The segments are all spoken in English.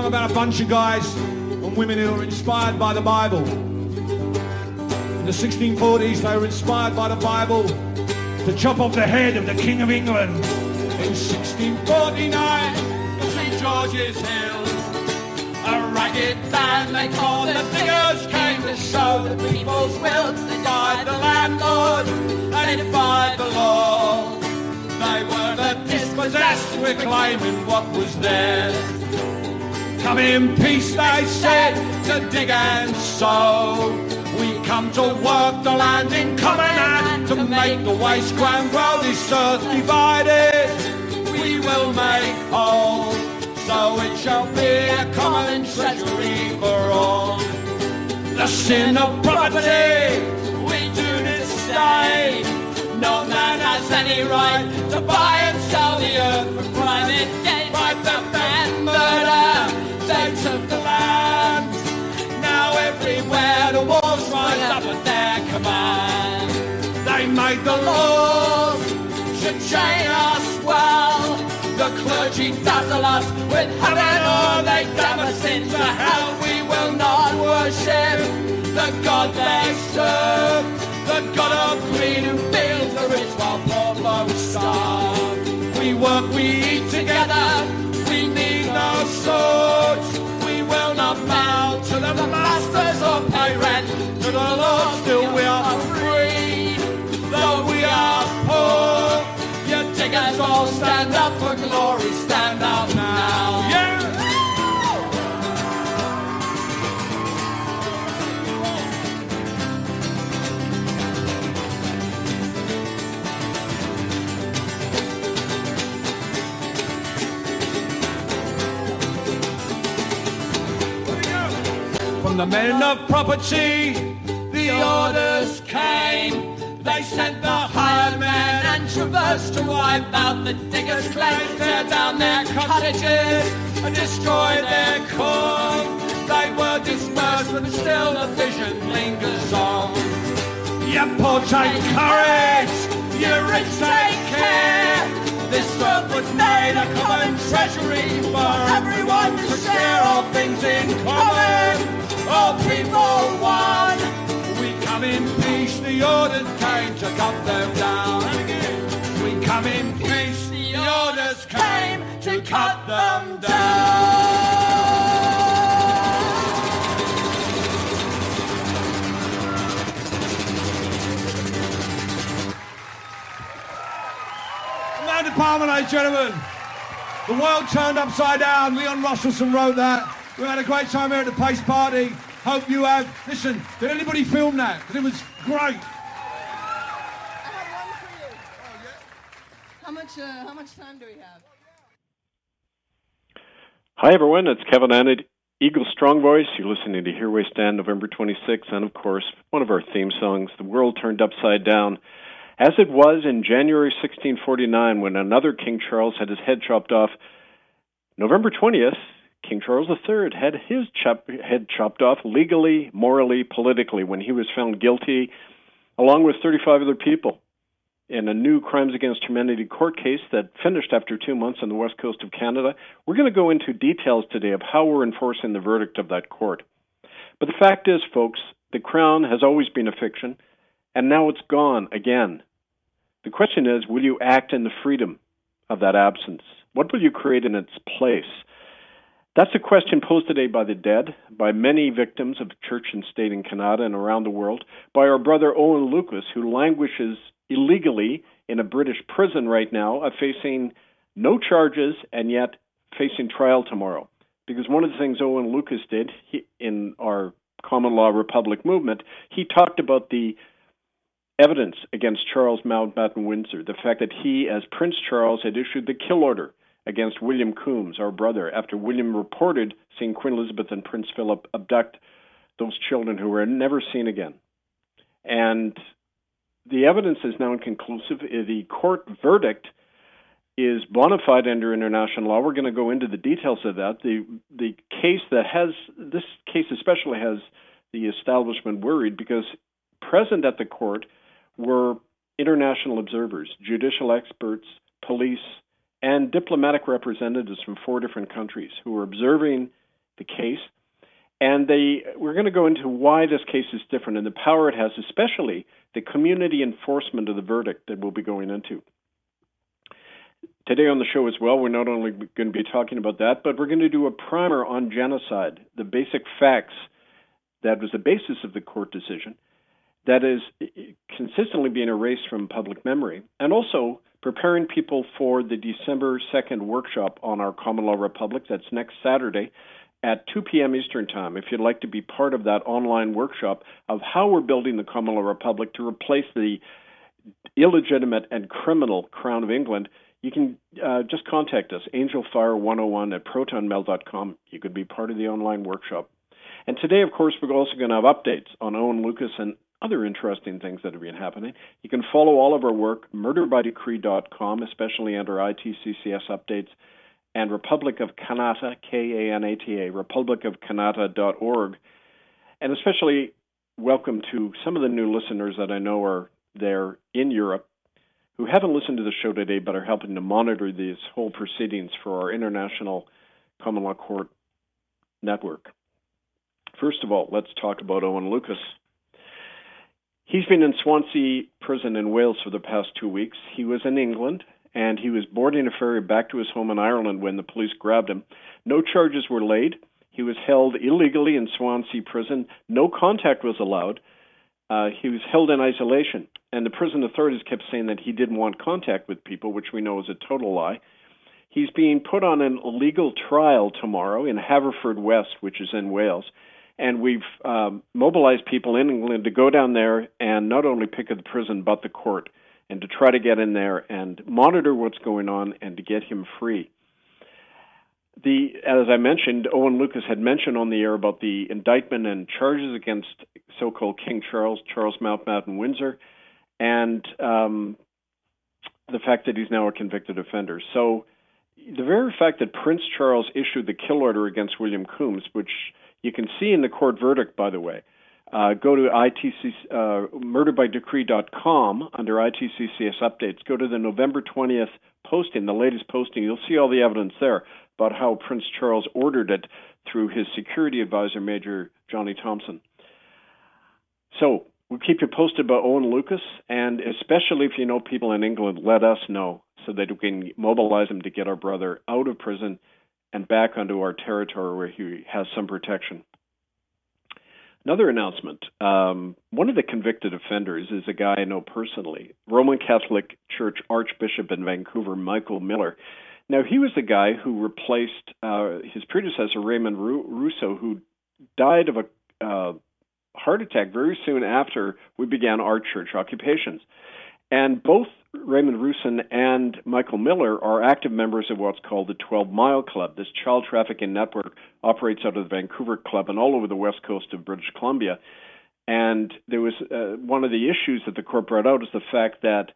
song about a bunch of guys and women who were inspired by the Bible. In the 1640s, they were inspired by the Bible to chop off the head of the King of England. In 1649, St. George's Hill, a ragged band they called the Diggers came to show the people's will. They defied the landlord, they defied the law. They were the dispossessed, reclaiming what was theirs. Come in peace, they said, to dig and sow. We come to work the land in common and to make the waste ground grow. This earth divided, we will make whole. So it shall be a common treasury for all. The sin of property, we do disdain. No man has any right to buy and sell the earth for private gain. By theft and murder, they took the land. Now everywhere the walls rise up at their command. They made the laws to chain us well. The clergy dazzle us with heaven or they damn us into hell. We will not worship the God they serve. The God of greed who fills the rich while poor folks starve. We work, we eat together. Rent to the Lord. Still we are free, though we are poor. You diggers all stand up for glory. The men of property, the orders came. They sent the hired men and traversed to wipe out the diggers' claims, tear down their cottages and destroy their corn. They were dispersed, but still the vision lingers on. You poor take courage, you rich take care. This earth was made a common treasury for everyone to share all things in common. All people one. We come in peace, the orders came to cut them down. We come in peace, the orders came to cut them down. Of ladies and gentlemen. The world turned upside down. Leon Rosselson wrote that. We had a great time here at the Pace Party. Hope you have. Listen, did anybody film that? 'Cause it was great. I have one for you. How much? Uh, how much time do we have? Hi, everyone. It's Kevin Annett, Eagle Strong Voice. You're listening to Here We Stand, November 26th, and of course, one of our theme songs, The World Turned Upside Down, as it was in January 1649 when another King Charles had his head chopped off. November 20th, King Charles III had his chop, head chopped off legally, morally, politically when he was found guilty, along with 35 other people in a new crimes against humanity court case that finished after two months on the west coast of Canada. We're going to go into details today of how we're enforcing the verdict of that court. But the fact is, folks, the crown has always been a fiction, and now it's gone again. The question is will you act in the freedom of that absence? What will you create in its place? That's a question posed today by the dead, by many victims of church and state in Canada and around the world, by our brother Owen Lucas, who languishes illegally in a British prison right now, uh, facing no charges and yet facing trial tomorrow. Because one of the things Owen Lucas did he, in our common law republic movement, he talked about the evidence against Charles Mountbatten Windsor, the fact that he, as Prince Charles, had issued the kill order against William Coombs, our brother, after William reported seeing Queen Elizabeth and Prince Philip abduct those children who were never seen again. And the evidence is now inconclusive. The court verdict is bona fide under international law. We're going to go into the details of that. The the case that has this case especially has the establishment worried because present at the court were international observers, judicial experts, police, and diplomatic representatives from four different countries who were observing the case. And they, we're going to go into why this case is different and the power it has, especially the community enforcement of the verdict that we'll be going into. Today on the show as well, we're not only going to be talking about that, but we're going to do a primer on genocide, the basic facts that was the basis of the court decision that is consistently being erased from public memory, and also preparing people for the December 2nd workshop on our common law republic. That's next Saturday at 2 p.m. Eastern Time. If you'd like to be part of that online workshop of how we're building the common law republic to replace the illegitimate and criminal Crown of England, you can uh, just contact us, angelfire101 at protonmail.com. You could be part of the online workshop. And today, of course, we're also going to have updates on Owen Lucas and other interesting things that have been happening. You can follow all of our work, murderbydecree.com, especially under ITCCS updates, and Republic of Kanata, K-A-N-A-T-A, republicofkanata.org. And especially welcome to some of the new listeners that I know are there in Europe who haven't listened to the show today but are helping to monitor these whole proceedings for our international common law court network. First of all, let's talk about Owen Lucas. He's been in Swansea prison in Wales for the past two weeks. He was in England and he was boarding a ferry back to his home in Ireland when the police grabbed him. No charges were laid. He was held illegally in Swansea prison. No contact was allowed. Uh, he was held in isolation, and the prison authorities kept saying that he didn't want contact with people, which we know is a total lie. He's being put on an illegal trial tomorrow in Haverfordwest, which is in Wales and we've um, mobilized people in England to go down there and not only pick at the prison but the court, and to try to get in there and monitor what's going on and to get him free. The, as I mentioned, Owen Lucas had mentioned on the air about the indictment and charges against so-called King Charles, Charles Mountbatten Windsor, and um, the fact that he's now a convicted offender. So, the very fact that Prince Charles issued the kill order against William Coombs, which you can see in the court verdict, by the way. Uh, go to ITC, uh, murderbydecree.com under ITCCS updates. Go to the November 20th posting, the latest posting. You'll see all the evidence there about how Prince Charles ordered it through his security advisor, Major Johnny Thompson. So we'll keep you posted about Owen Lucas, and especially if you know people in England, let us know so that we can mobilize them to get our brother out of prison and back onto our territory where he has some protection. Another announcement um, one of the convicted offenders is a guy I know personally, Roman Catholic Church Archbishop in Vancouver, Michael Miller. Now, he was the guy who replaced uh, his predecessor, Raymond Roussin, who died of a uh, heart attack very soon after we began our church occupations. And both Raymond Roussin and Michael Miller are active members of what's called the 12 Mile Club. This child trafficking network operates out of the Vancouver Club and all over the west coast of British Columbia. And there was uh, one of the issues that the court brought out is the fact that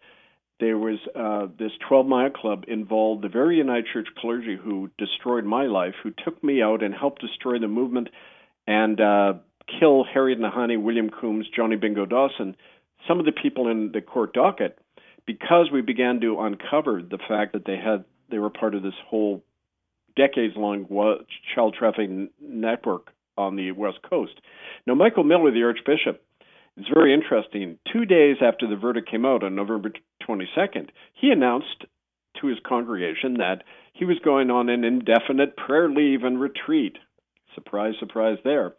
there was uh, this 12 Mile Club involved the very United Church clergy who destroyed my life, who took me out and helped destroy the movement and uh, kill Harriet Nahanee, William Coombs, Johnny Bingo Dawson some of the people in the court docket, because we began to uncover the fact that they had they were part of this whole decades long child trafficking network on the west coast. Now, Michael Miller, the Archbishop, it's very interesting. Two days after the verdict came out on November 22nd, he announced to his congregation that he was going on an indefinite prayer leave and retreat. Surprise, surprise there.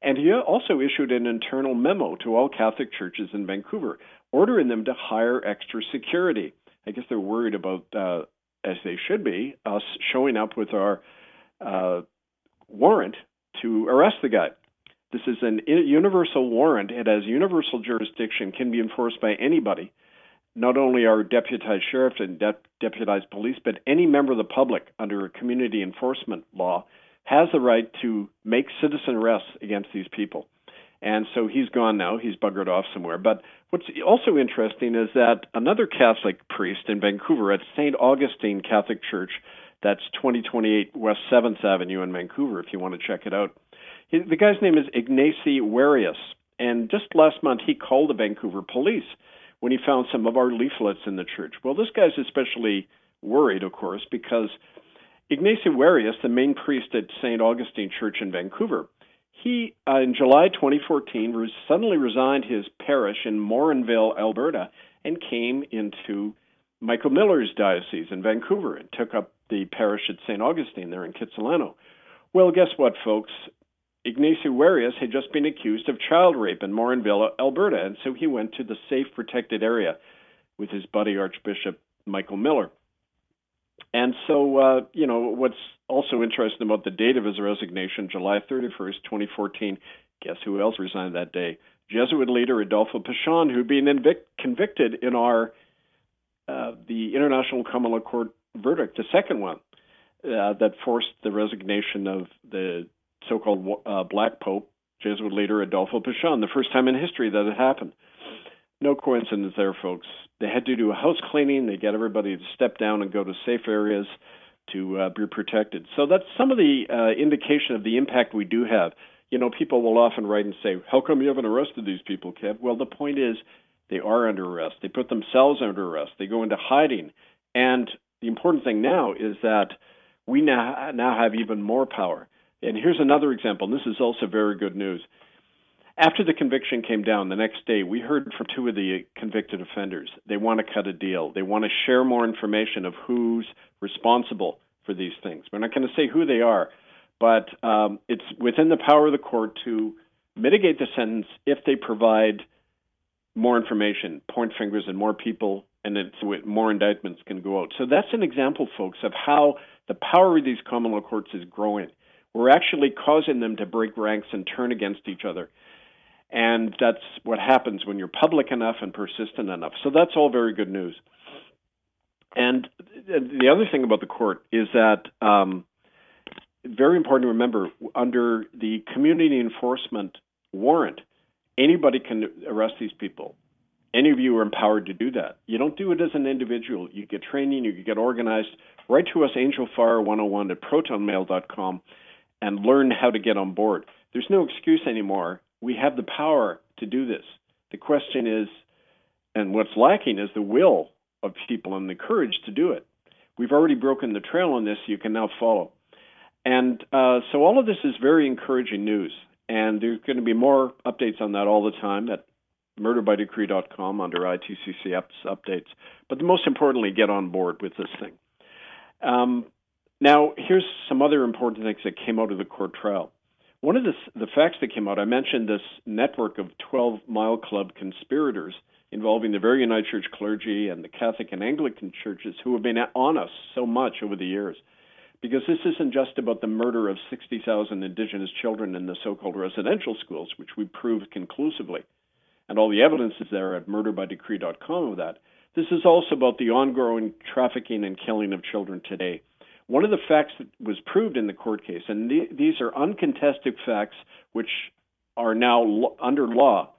And he also issued an internal memo to all Catholic churches in Vancouver, ordering them to hire extra security. I guess they're worried about, uh, as they should be, us showing up with our uh, warrant to arrest the guy. This is an universal warrant. It has universal jurisdiction, can be enforced by anybody, not only our deputized sheriff and de- deputized police, but any member of the public under a community enforcement law has the right to make citizen arrests against these people. And so he's gone now. He's buggered off somewhere. But what's also interesting is that another Catholic priest in Vancouver at St. Augustine Catholic Church, that's 2028 West 7th Avenue in Vancouver, if you want to check it out. He, the guy's name is Ignacy Warius. And just last month, he called the Vancouver police when he found some of our leaflets in the church. Well, this guy's especially worried, of course, because Ignacy Warias, the main priest at St. Augustine Church in Vancouver, he, uh, in July 2014, re- suddenly resigned his parish in Morinville, Alberta, and came into Michael Miller's diocese in Vancouver and took up the parish at St. Augustine there in Kitsilano. Well, guess what, folks? Ignacio Warias had just been accused of child rape in Morinville, Alberta, and so he went to the safe, protected area with his buddy Archbishop Michael Miller. And so, uh, you know, what's also interesting about the date of his resignation, July 31st, 2014, guess who else resigned that day? Jesuit leader Adolfo Pichon, who'd been invic- convicted in our uh, the International Common Law Court verdict, the second one, uh, that forced the resignation of the so-called uh, Black Pope, Jesuit leader Adolfo Pichon, the first time in history that it happened. No coincidence there, folks. They had to do a house cleaning. They get everybody to step down and go to safe areas to uh, be protected. So that's some of the uh, indication of the impact we do have. You know, people will often write and say, "How come you haven't arrested these people, Kev?" Well, the point is, they are under arrest. They put themselves under arrest. They go into hiding. And the important thing now is that we now now have even more power. And here's another example. And this is also very good news. After the conviction came down the next day, we heard from two of the convicted offenders. They want to cut a deal. They want to share more information of who's responsible for these things. We're not going to say who they are, but um, it's within the power of the court to mitigate the sentence if they provide more information, point fingers, and more people, and it's, more indictments can go out. So that's an example, folks, of how the power of these common law courts is growing. We're actually causing them to break ranks and turn against each other. And that's what happens when you're public enough and persistent enough. So that's all very good news. And the other thing about the court is that um, very important to remember under the community enforcement warrant, anybody can arrest these people. Any of you are empowered to do that. You don't do it as an individual. You get training, you get organized. Write to us, angelfire101 at protonmail.com, and learn how to get on board. There's no excuse anymore we have the power to do this. The question is, and what's lacking is the will of people and the courage to do it. We've already broken the trail on this. You can now follow. And uh, so all of this is very encouraging news. And there's going to be more updates on that all the time at murderbydecree.com under ITCC updates. But most importantly, get on board with this thing. Um, now, here's some other important things that came out of the court trial. One of the, the facts that came out, I mentioned this network of 12 Mile Club conspirators involving the very United Church clergy and the Catholic and Anglican churches who have been on us so much over the years. Because this isn't just about the murder of 60,000 Indigenous children in the so called residential schools, which we proved conclusively. And all the evidence is there at murderbydecree.com of that. This is also about the ongoing trafficking and killing of children today one of the facts that was proved in the court case, and th- these are uncontested facts which are now lo- under law,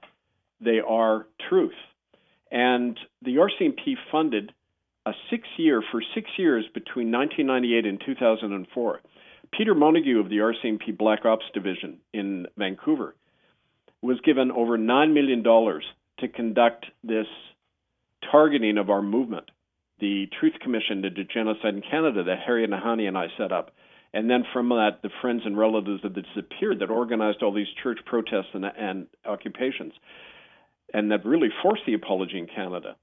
they are truth. And the RCMP funded a six year, for six years between 1998 and 2004. Peter Montague of the RCMP Black Ops Division in Vancouver was given over $9 million to conduct this targeting of our movement the Truth Commission to Genocide in Canada that Harriet Nahanee and I set up. And then from that, the friends and relatives of the disappeared that organized all these church protests and, and occupations, and that really forced the apology in Canada.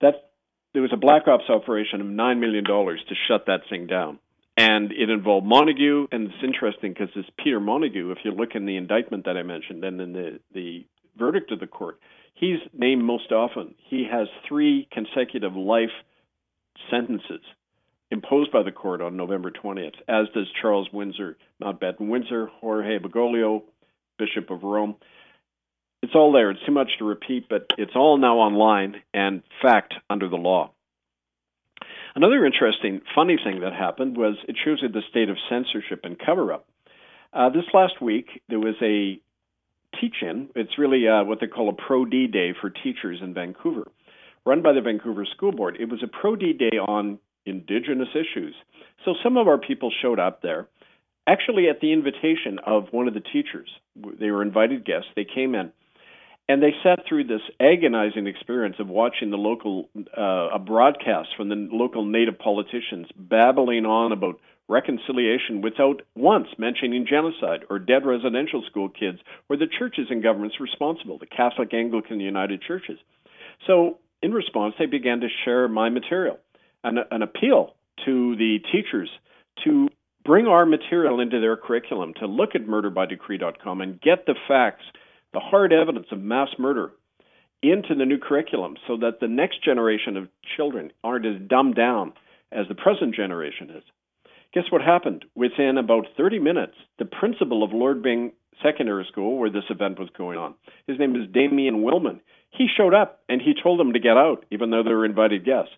That there was a black ops operation of nine million dollars to shut that thing down, and it involved Montague. And it's interesting because this Peter Montague, if you look in the indictment that I mentioned, and in the the verdict of the court, he's named most often. He has three consecutive life sentences imposed by the court on November 20th, as does Charles Windsor, Mountbatten Windsor, Jorge Bergoglio, Bishop of Rome. It's all there. It's too much to repeat, but it's all now online and fact under the law. Another interesting, funny thing that happened was it shows you the state of censorship and cover up. Uh, this last week, there was a teach-in. It's really uh, what they call a Pro D Day for teachers in Vancouver, run by the Vancouver School Board. It was a Pro D Day on Indigenous issues. So some of our people showed up there, actually at the invitation of one of the teachers. They were invited guests. They came in. and they sat through this agonizing experience of watching the local uh, a broadcast from the local native politicians babbling on about reconciliation without once mentioning genocide or dead residential school kids or the churches and governments responsible, the Catholic, Anglican, United Churches. So, in response, they began to share my material, an, an appeal to the teachers to bring our material into their curriculum, to look at murderbydecree.com and get the facts, the hard evidence of mass murder into the new curriculum so that the next generation of children aren't as dumbed down as the present generation is. Guess what happened? Within about 30 minutes, the principal of Lord Byng Secondary School, where this event was going on, his name is Damien Wilmann, he showed up and he told them to get out, even though they were invited guests.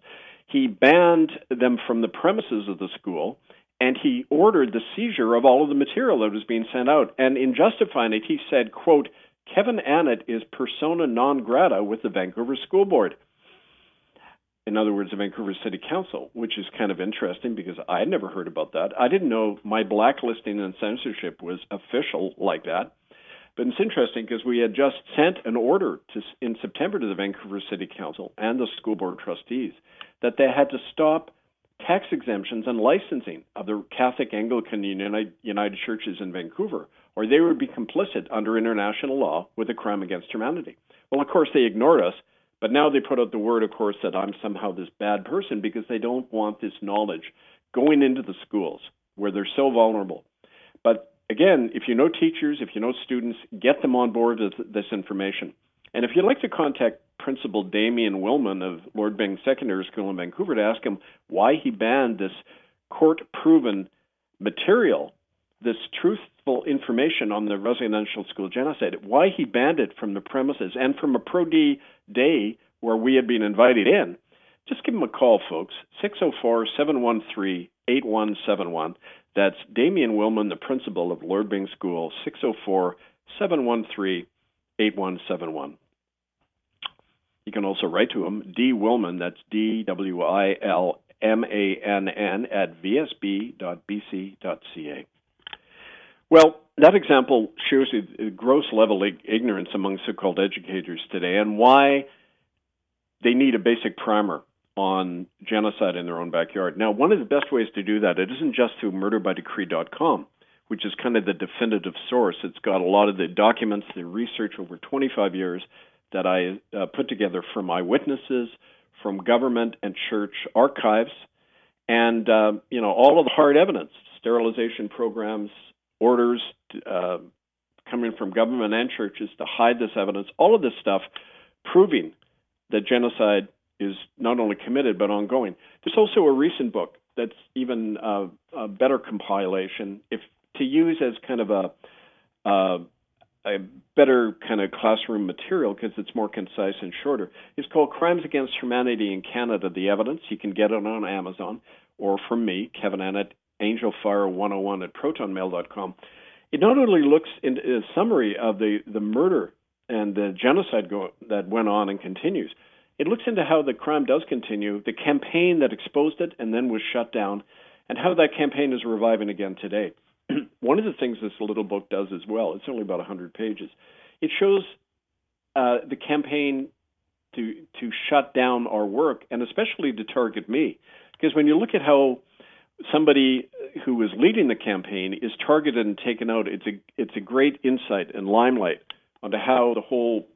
He banned them from the premises of the school and he ordered the seizure of all of the material that was being sent out. And in justifying it, he said, quote, Kevin Annett is persona non grata with the Vancouver School Board. In other words, the Vancouver City Council, which is kind of interesting because I had never heard about that. I didn't know my blacklisting and censorship was official like that. But it's interesting because we had just sent an order to, in September to the Vancouver City Council and the school board trustees that they had to stop tax exemptions and licensing of the Catholic Anglican United, United Churches in Vancouver, or they would be complicit under international law with a crime against humanity. Well, of course, they ignored us, but now they put out the word, of course, that I'm somehow this bad person because they don't want this knowledge going into the schools where they're so vulnerable. But again, if you know teachers, if you know students, get them on board with this information. And if you'd like to contact Principal Damien Wilmann of Lord Byng Secondary School in Vancouver to ask him why he banned this court proven material, this truthful information on the residential school genocide, why he banned it from the premises and from a pro D day where we had been invited in. Just give him a call, folks. 604 713 8171. That's Damien Wilmann, the principal of Lord Byng School, 604 713 8171. You can also write to him, D. Wilmann, that's D W I L M A N N, at vsb.bc.ca. Well, that example shows the gross level of ignorance among so called educators today and why they need a basic primer on genocide in their own backyard. Now, one of the best ways to do that, it isn't just through murderbydecree.com, which is kind of the definitive source. It's got a lot of the documents, the research over 25 years that I uh, put together from eyewitnesses, from government and church archives, and uh, you know all of the hard evidence, sterilization programs, orders uh, coming from government and churches to hide this evidence, all of this stuff proving that genocide is not only committed but ongoing. There's also a recent book that's even uh, a better compilation, if to use as kind of a uh, a better kind of classroom material because it's more concise and shorter. It's called Crimes Against Humanity in Canada: The Evidence. You can get it on Amazon or from me, Kevin Annett, angelfire101 at protonmail.com. It not only looks in a summary of the, the murder and the genocide go, that went on and continues, it looks into how the crime does continue, the campaign that exposed it and then was shut down, and how that campaign is reviving again today. One of the things this little book does as well, it's only about 100 pages, it shows uh, the campaign to to shut down our work and especially to target me. Because when you look at how somebody who is leading the campaign is targeted and taken out, it's a it's a great insight and limelight onto how the whole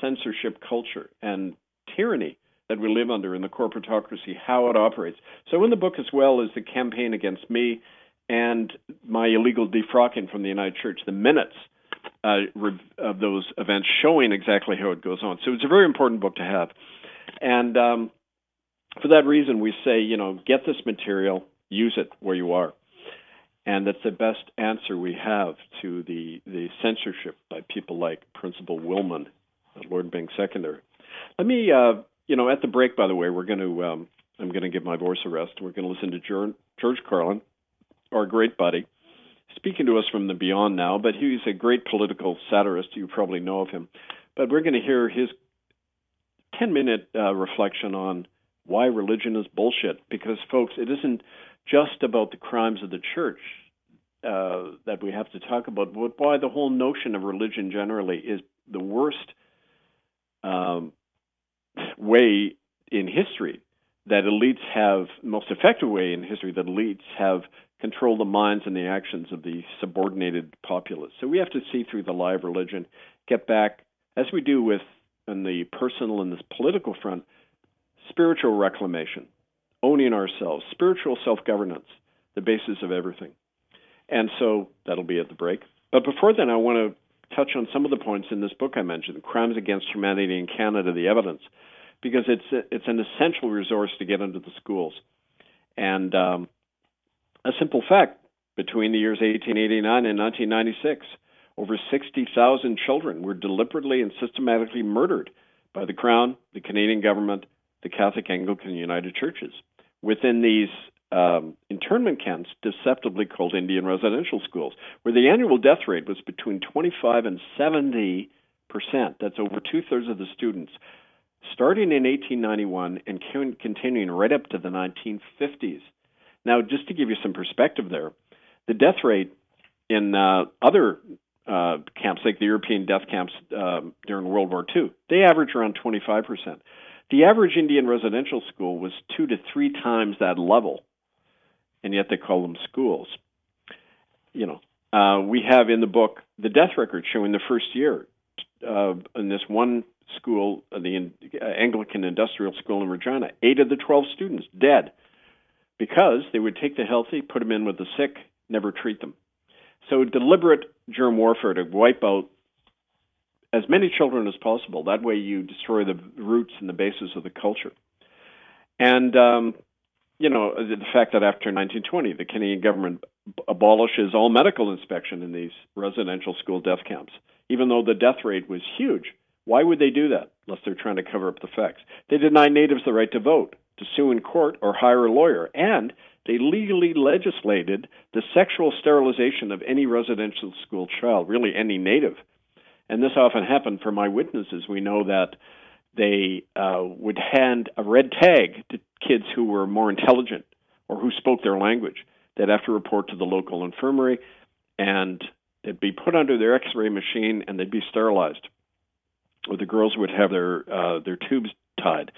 censorship culture and tyranny that we live under in the corporatocracy, how it operates. So in the book as well is the campaign against me and my illegal defrocking from the United Church, the minutes uh, of those events showing exactly how it goes on. So it's a very important book to have. And um, for that reason, we say, you know, get this material, use it where you are. And that's the best answer we have to the, the censorship by people like Principal Wilmann, Lord Byng Secondary. Let me, uh, you know, at the break, by the way, we're going to, um, I'm going to give my voice a rest. We're going to listen to George, George Carlin, our great buddy, speaking to us from the beyond now, but he's a great political satirist. You probably know of him. But we're going to hear his 10 minute uh, reflection on why religion is bullshit. Because, folks, it isn't just about the crimes of the church uh, that we have to talk about, but why the whole notion of religion generally is the worst um, way in history that elites have, most effective way in history that elites have controlled the minds and the actions of the subordinated populace. So we have to see through the lie of religion, get back, as we do with on the personal and this political front, spiritual reclamation, owning ourselves, spiritual self governance, the basis of everything. And so that'll be at the break. But before then, I want to touch on some of the points in this book I mentioned Crimes Against Humanity in Canada, the evidence, because it's, it's an essential resource to get into the schools. And um, a simple fact between the years 1889 and 1996, over 60,000 children were deliberately and systematically murdered by the Crown, the Canadian government, the Catholic Anglican United Churches. Within these um, internment camps, deceptively called Indian residential schools, where the annual death rate was between 25 and 70 percent. That's over two thirds of the students, starting in 1891 and continuing right up to the 1950s. Now, just to give you some perspective there, the death rate in uh, other uh, camps, like the European death camps uh, during World War II, they average around 25%. The average Indian residential school was two to three times that level, and yet they call them schools. You know, uh, we have in the book the death record showing the first year uh, in this one school, uh, the Anglican Industrial School in Regina, eight of the 12 students dead because they would take the healthy, put them in with the sick, never treat them. So deliberate germ warfare to wipe out as many children as possible. That way you destroy the roots and the basis of the culture. And, um, you know, the fact that after 1920, the Canadian government abolishes all medical inspection in these residential school death camps, even though the death rate was huge. Why would they do that unless they're trying to cover up the facts? They deny natives the right to vote to sue in court or hire a lawyer. And they legally legislated the sexual sterilization of any residential school child, really any native. And this often happened for my witnesses. We know that they uh, would hand a red tag to kids who were more intelligent or who spoke their language. They'd have to report to the local infirmary, and they'd be put under their X-ray machine, and they'd be sterilized. Or the girls would have their uh, their tubes tied.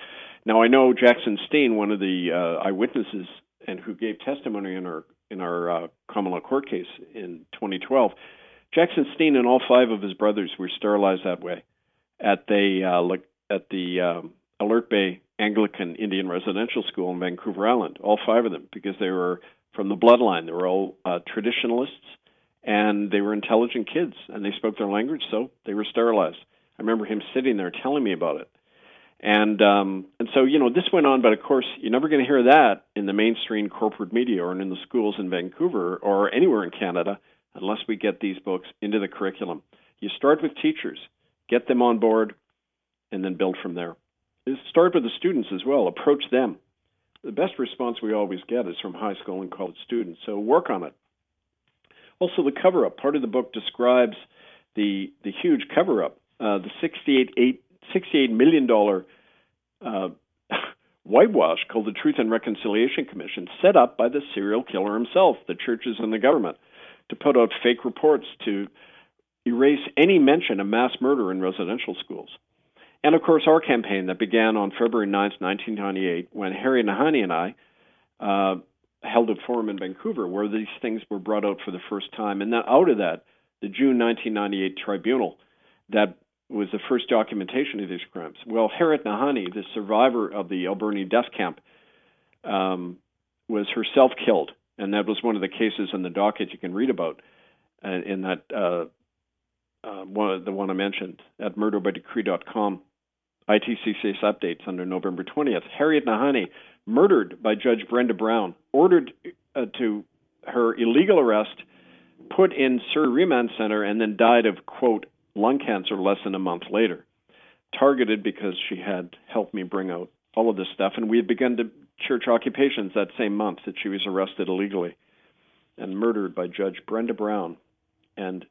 Now I know Jackson Steen, one of the uh, eyewitnesses and who gave testimony in our in our uh, common law court case in 2012. Jackson Steen and all five of his brothers were sterilized that way at the uh, at the um, Alert Bay Anglican Indian Residential School in Vancouver Island. All five of them because they were from the bloodline. They were all uh, traditionalists and they were intelligent kids and they spoke their language, so they were sterilized. I remember him sitting there telling me about it. And um, and so you know this went on, but of course you're never going to hear that in the mainstream corporate media or in the schools in Vancouver or anywhere in Canada unless we get these books into the curriculum. You start with teachers, get them on board, and then build from there. Start with the students as well. Approach them. The best response we always get is from high school and college students. So work on it. Also, the cover up. Part of the book describes the the huge cover up. Uh, the 68 eight $68 million uh, whitewash called the Truth and Reconciliation Commission, set up by the serial killer himself, the churches and the government, to put out fake reports to erase any mention of mass murder in residential schools. And of course, our campaign that began on February 9, 1998, when Harry Nahanee and I uh, held a forum in Vancouver where these things were brought out for the first time. And then out of that, the June 1998 tribunal that was the first documentation of these crimes. Well, Harriet Nahanee, the survivor of the Alberni death camp, um, was herself killed, and that was one of the cases in the docket you can read about uh, in that uh, uh, one, the one I mentioned at murderbydecree.com. ITCCS updates under November 20th. Harriet Nahanee, murdered by Judge Brenda Brown, ordered uh, to her illegal arrest, put in Surrey Remand Center, and then died of quote lung cancer less than a month later. Targeted because she had helped me bring out all of this stuff, and we had begun to church occupations that same month that she was arrested illegally and murdered by Judge Brenda Brown and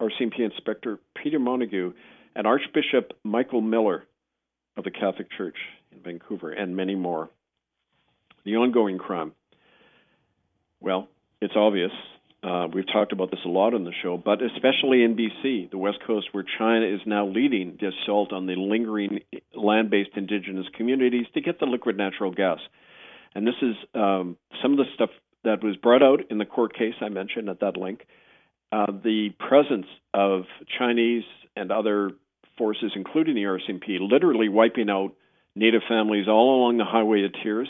RCMP Inspector Peter Montague and Archbishop Michael Miller of the Catholic Church in Vancouver, and many more. The ongoing crime. Well, it's obvious Uh, we've talked about this a lot on the show, but especially in BC, the West Coast, where China is now leading the assault on the lingering land based indigenous communities to get the liquid natural gas. And this is um, some of the stuff that was brought out in the court case I mentioned at that link. Uh, the presence of Chinese and other forces, including the RCMP, literally wiping out Native families all along the Highway of Tears.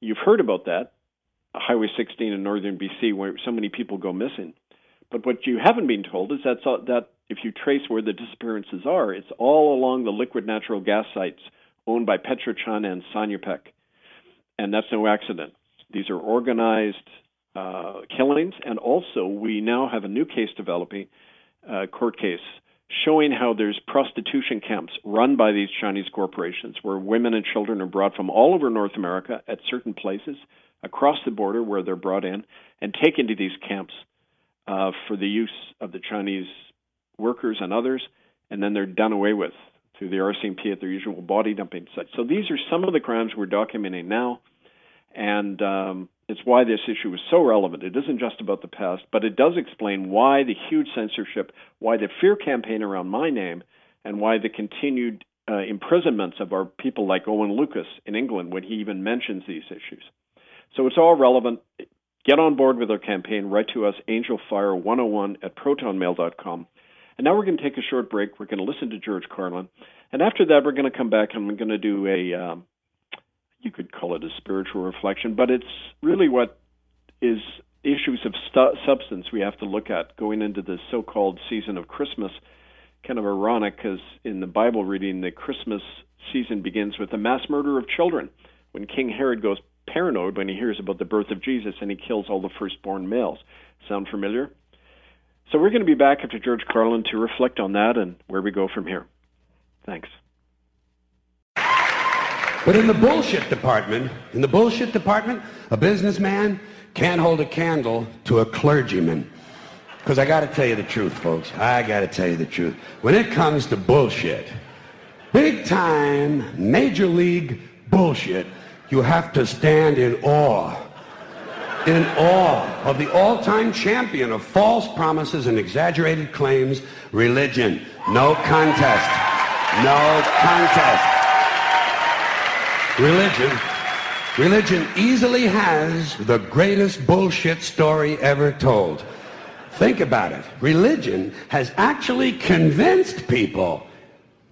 You've heard about that, Highway 16 in northern BC, where so many people go missing. But what you haven't been told is that's all, that if you trace where the disappearances are, it's all along the liquid natural gas sites owned by PetroChina and Sinopec. And that's no accident. These are organized uh, killings, and also we now have a new case developing, uh, court case, showing how there's prostitution camps run by these Chinese corporations where women and children are brought from all over North America at certain places across the border where they're brought in and taken to these camps uh, for the use of the Chinese workers and others, and then they're done away with through the RCMP at their usual body dumping sites. So these are some of the crimes we're documenting now, and um, it's why this issue is so relevant. It isn't just about the past, but it does explain why the huge censorship, why the fear campaign around my name, and why the continued uh, imprisonments of our people like Owen Lucas in England when he even mentions these issues. So it's all relevant. Get on board with our campaign. Write to us, angelfire101 at protonmail.com. And now we're going to take a short break. We're going to listen to George Carlin. And after that, we're going to come back and we're going to do a, um, you could call it a spiritual reflection, but it's really what is issues of stu- substance we have to look at going into the so called season of Christmas. Kind of ironic because in the Bible reading, the Christmas season begins with the mass murder of children when King Herod goes paranoid when he hears about the birth of Jesus and he kills all the firstborn males. Sound familiar? So we're going to be back after George Carlin to reflect on that and where we go from here. Thanks. But in the bullshit department, in the bullshit department, a businessman can't hold a candle to a clergyman. Because I got to tell you the truth, folks. I got to tell you the truth. When it comes to bullshit, big time, major league bullshit, you have to stand in awe. In awe of the all-time champion of false promises and exaggerated claims, religion. No contest. No contest. Religion. Religion easily has the greatest bullshit story ever told. Think about it. Religion has actually convinced people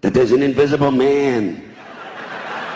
that there's an invisible man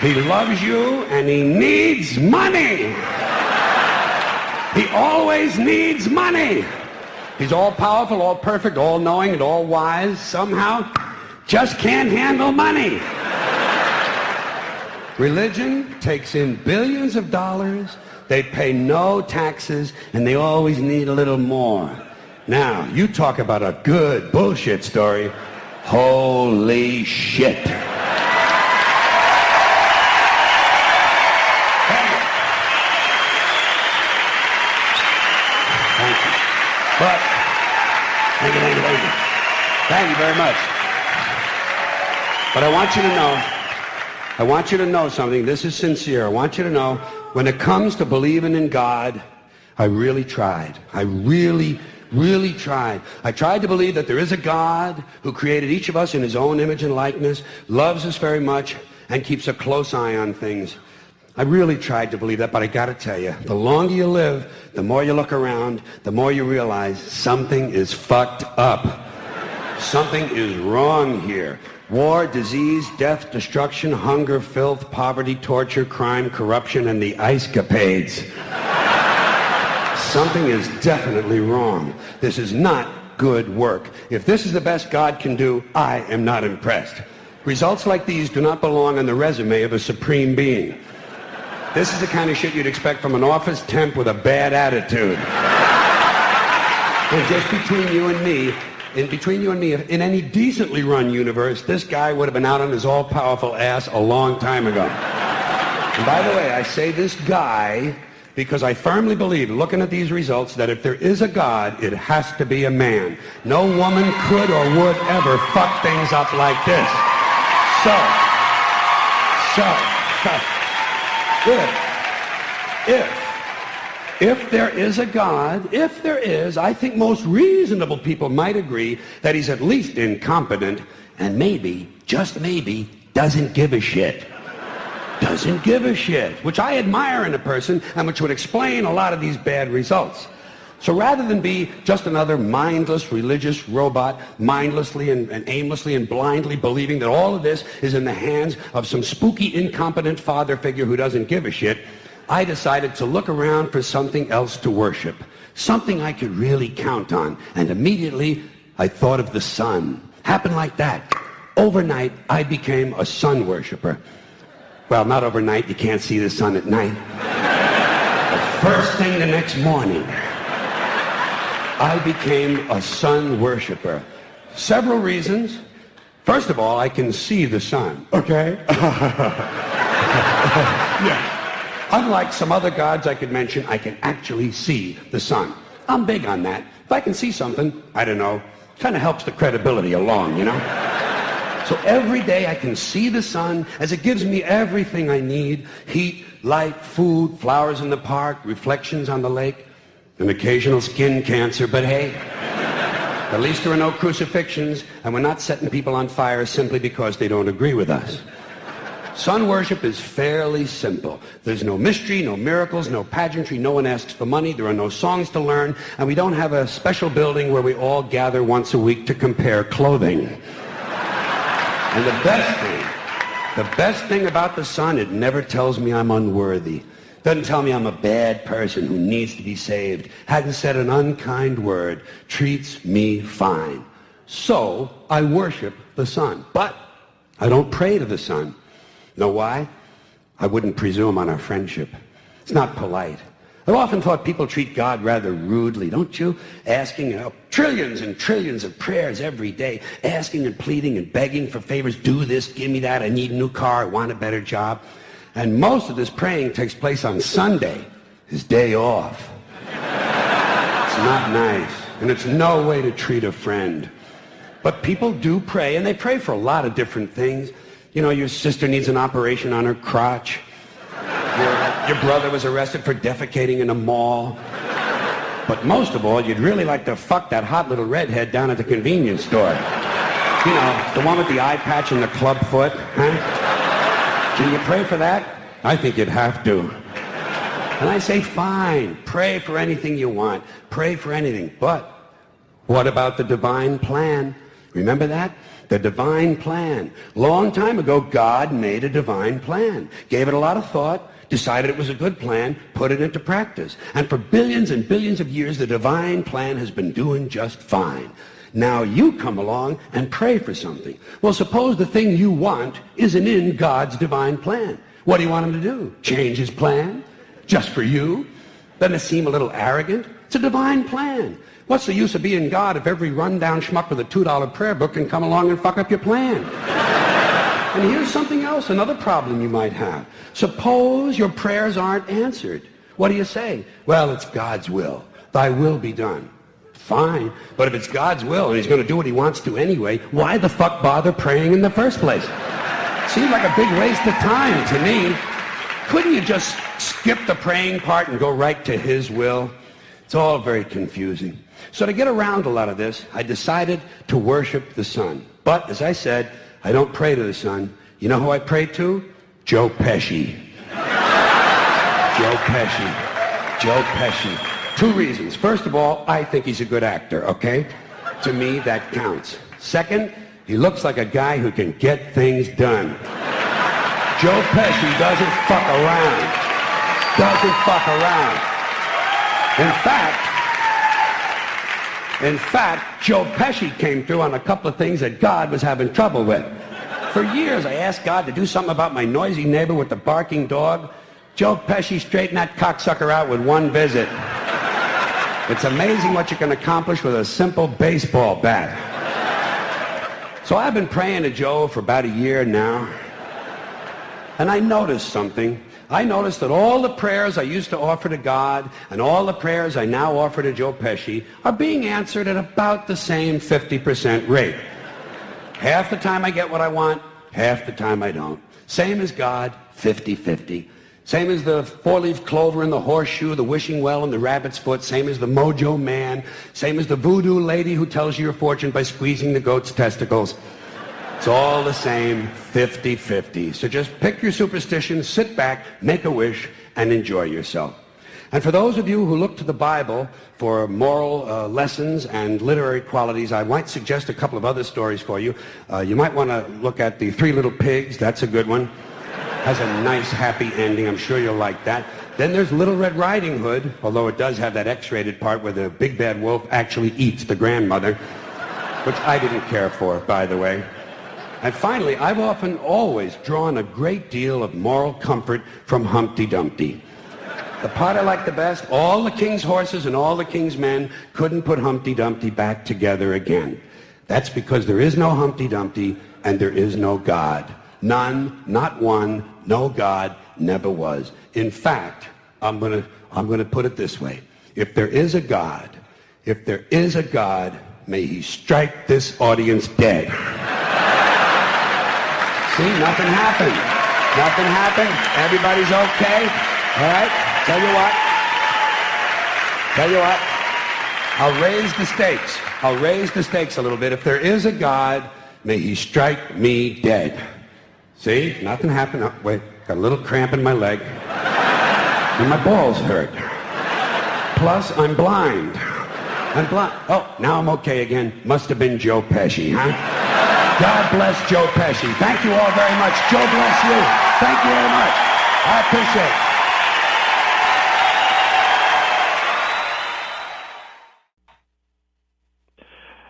He loves you and he needs money. He always needs money. He's all powerful, all perfect, all knowing, and all wise. Somehow, just can't handle money. Religion takes in billions of dollars. They pay no taxes, and they always need a little more. Now, you talk about a good bullshit story. Holy shit. Thank you. But, thank you, thank you, thank you. Thank you very much. But I want you to know, I want you to know something. This is sincere. I want you to know, when it comes to believing in God, I really tried. I really, really tried. I tried to believe that there is a God who created each of us in his own image and likeness, loves us very much, and keeps a close eye on things. I really tried to believe that, but I got to tell you, the longer you live, the more you look around, the more you realize something is fucked up. Something is wrong here. War, disease, death, destruction, hunger, filth, poverty, torture, crime, corruption, and the ice capades. Something is definitely wrong. This is not good work. If this is the best God can do, I am not impressed. Results like these do not belong on the resume of a supreme being. This is the kind of shit you'd expect from an office temp with a bad attitude. and just between you and me, in between you and me, in any decently run universe, this guy would have been out on his all-powerful ass a long time ago. And by the way, I say this guy because I firmly believe, looking at these results, that if there is a God, it has to be a man. No woman could or would ever fuck things up like this. So, so, if, if if there is a God, if there is, I think most reasonable people might agree that he's at least incompetent and maybe, just maybe, doesn't give a shit. Doesn't give a shit, which I admire in a person and which would explain a lot of these bad results. So rather than be just another mindless religious robot, mindlessly and, and, aimlessly and blindly believing that all of this is in the hands of some spooky, incompetent father figure who doesn't give a shit, I decided to look around for something else to worship, something I could really count on. And immediately I thought of the sun. Happened like that. Overnight, I became a sun worshiper. Well, not overnight. You can't see the sun at night. the first thing the next morning, I became a sun worshiper. Several reasons. First of all, I can see the sun. Okay? yeah. Unlike some other gods I could mention, I can actually see the sun. I'm big on that. If I can see something, I don't know, kind of helps the credibility along, you know? So every day I can see the sun as it gives me everything I need. Heat, light, food, flowers in the park, reflections on the lake, an occasional skin cancer, but hey, at least there are no crucifixions and we're not setting people on fire simply because they don't agree with us. Sun worship is fairly simple. There's no mystery, no miracles, no pageantry. No one asks for money. There are no songs to learn. And we don't have a special building where we all gather once a week to compare clothing. And the best thing, the best thing about the sun, it never tells me I'm unworthy. Doesn't tell me I'm a bad person who needs to be saved. Hasn't said an unkind word. Treats me fine. So I worship the sun. But I don't pray to the sun. Know why? I wouldn't presume on our friendship. It's not polite. I've often thought people treat God rather rudely, don't you? Asking you know, trillions and trillions of prayers every day, asking and pleading and begging for favors. Do this, give me that, I need a new car, I want a better job. And most of this praying takes place on Sunday, his day off. It's not nice, and it's no way to treat a friend. But people do pray, and they pray for a lot of different things. You know, your sister needs an operation on her crotch. Your, your brother was arrested for defecating in a mall. But most of all, you'd really like to fuck that hot little redhead down at the convenience store. You know, the one with the eye patch and the club foot, huh? Can you pray for that? I think you'd have to. And I say, fine, pray for anything you want. Pray for anything. But what about the divine plan? Remember that? The divine plan. Long time ago, God made a divine plan, gave it a lot of thought, decided it was a good plan, put it into practice. And for billions and billions of years, the divine plan has been doing just fine. Now you come along and pray for something. Well, suppose the thing you want isn't in God's divine plan. What do you want him to do? Change his plan? Just for you? Doesn't it seem a little arrogant? It's a divine plan. What's the use of being God if every rundown schmuck with a $2 prayer book can come along and fuck up your plan? and here's something else, another problem you might have. Suppose your prayers aren't answered. What do you say? Well, it's God's will. Thy will be done. Fine. But if it's God's will and he's going to do what he wants to anyway, why the fuck bother praying in the first place? Seems like a big waste of time to me. Couldn't you just skip the praying part and go right to his will? It's all very confusing. So to get around a lot of this, I decided to worship the sun. But as I said, I don't pray to the sun. You know who I pray to? Joe Pesci. Joe Pesci. Joe Pesci. Two reasons. First of all, I think he's a good actor, okay? To me, that counts. Second, he looks like a guy who can get things done. Joe Pesci doesn't fuck around. Doesn't fuck around. In fact, In fact, Joe Pesci came through on a couple of things that God was having trouble with. For years, I asked God to do something about my noisy neighbor with the barking dog. Joe Pesci straightened that cocksucker out with one visit. It's amazing what you can accomplish with a simple baseball bat. So I've been praying to Joe for about a year now. And I noticed something. I noticed that all the prayers I used to offer to God and all the prayers I now offer to Joe Pesci are being answered at about the same 50% rate. Half the time I get what I want, half the time I don't. Same as God, 50-50. Same as the four-leaf clover and the horseshoe, the wishing well and the rabbit's foot. Same as the mojo man. Same as the voodoo lady who tells you your fortune by squeezing the goat's testicles. It's all the same, 50-50. So just pick your superstition, sit back, make a wish, and enjoy yourself. And for those of you who look to the Bible for moral uh, lessons and literary qualities, I might suggest a couple of other stories for you. Uh, you might want to look at The Three Little Pigs. That's a good one. Has a nice, happy ending. I'm sure you'll like that. Then there's Little Red Riding Hood, although it does have that X-rated part where the big bad wolf actually eats the grandmother, which I didn't care for, by the way. And finally, I've often always drawn a great deal of moral comfort from Humpty Dumpty. The part I like the best, all the king's horses and all the king's men couldn't put Humpty Dumpty back together again. That's because there is no Humpty Dumpty and there is no God. None, not one, no God, never was. In fact, I'm going to I'm going to put it this way. If there is a God, if there is a God, may he strike this audience dead. See, nothing happened. Nothing happened. Everybody's okay. All right? Tell you what. Tell you what. I'll raise the stakes. I'll raise the stakes a little bit. If there is a God, may he strike me dead. See? Nothing happened. Oh, wait. Got a little cramp in my leg. And my balls hurt. Plus, I'm blind. I'm blind. Oh, now I'm okay again. Must have been Joe Pesci, huh? God bless Joe Pesci. Thank you all very much. Joe bless you. Thank you very much. I appreciate it.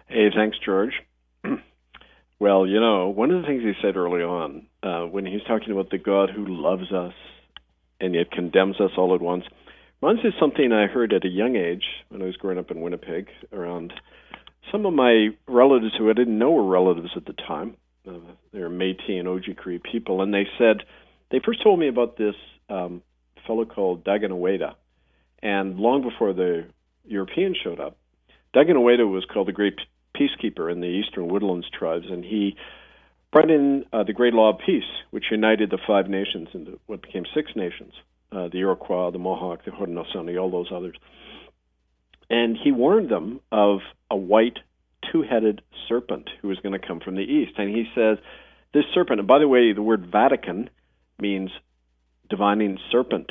Hey, thanks, George. well, you know, one of the things he said early on, uh, when he's talking about the God who loves us and yet condemns us all at once, reminds me of something I heard at a young age when I was growing up in Winnipeg around some of my relatives who I didn't know were relatives at the time, uh, they were Métis and Ojibwe people, and they said they first told me about this um, fellow called Deganawida, and long before the Europeans showed up, Deganawida was called the Great Peacekeeper in the Eastern Woodlands tribes, and he brought in uh, the Great Law of Peace, which united the five nations into what became six nations: uh, the Iroquois, the Mohawk, the Haudenosaunee, all those others. And he warned them of a white two headed serpent who was going to come from the east. And he says, This serpent, and by the way, the word Vatican means divining serpent.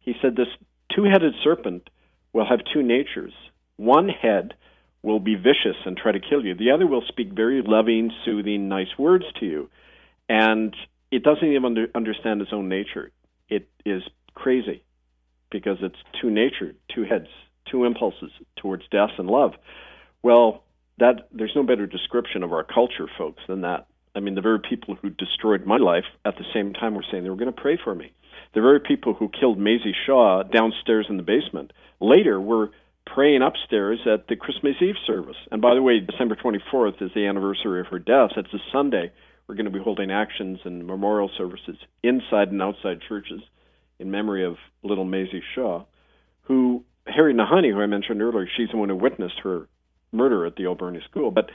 He said, This two headed serpent will have two natures. One head will be vicious and try to kill you, the other will speak very loving, soothing, nice words to you. And it doesn't even under, understand its own nature. It is crazy because it's two nature, two heads, two impulses towards death and love. Well, that there's no better description of our culture, folks, than that. I mean, the very people who destroyed my life at the same time were saying they were going to pray for me. The very people who killed Maisie Shaw downstairs in the basement later were praying upstairs at the Christmas Eve service. And by the way, December 24th is the anniversary of her death. It's a Sunday. We're going to be holding actions and memorial services inside and outside churches in memory of little Maisie Shaw, who Harry Nahanee, who I mentioned earlier, she's the one who witnessed her murder at the Alberni School. But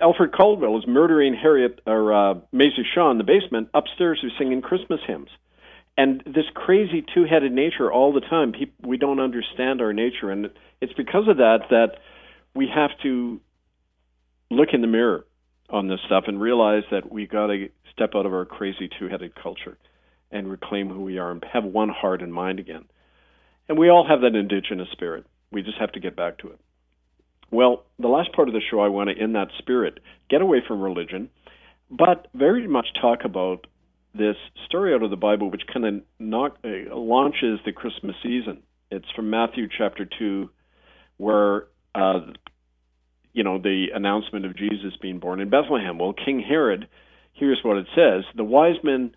Alfred Caldwell is murdering Harriet or uh, Maisie Shaw in the basement upstairs, who's singing Christmas hymns. And this crazy two-headed nature all the time. People, we don't understand our nature, and it's because of that that we have to look in the mirror on this stuff and realize that we got to step out of our crazy two-headed culture and reclaim who we are and have one heart and mind again. And we all have that indigenous spirit. We just have to get back to it. Well, the last part of the show, I want to, in that spirit, get away from religion, but very much talk about this story out of the Bible, which kind of knock, uh, launches the Christmas season. It's from Matthew chapter 2, where uh, you know, the announcement of Jesus being born in Bethlehem. Well, King Herod, here's what it says: the wise men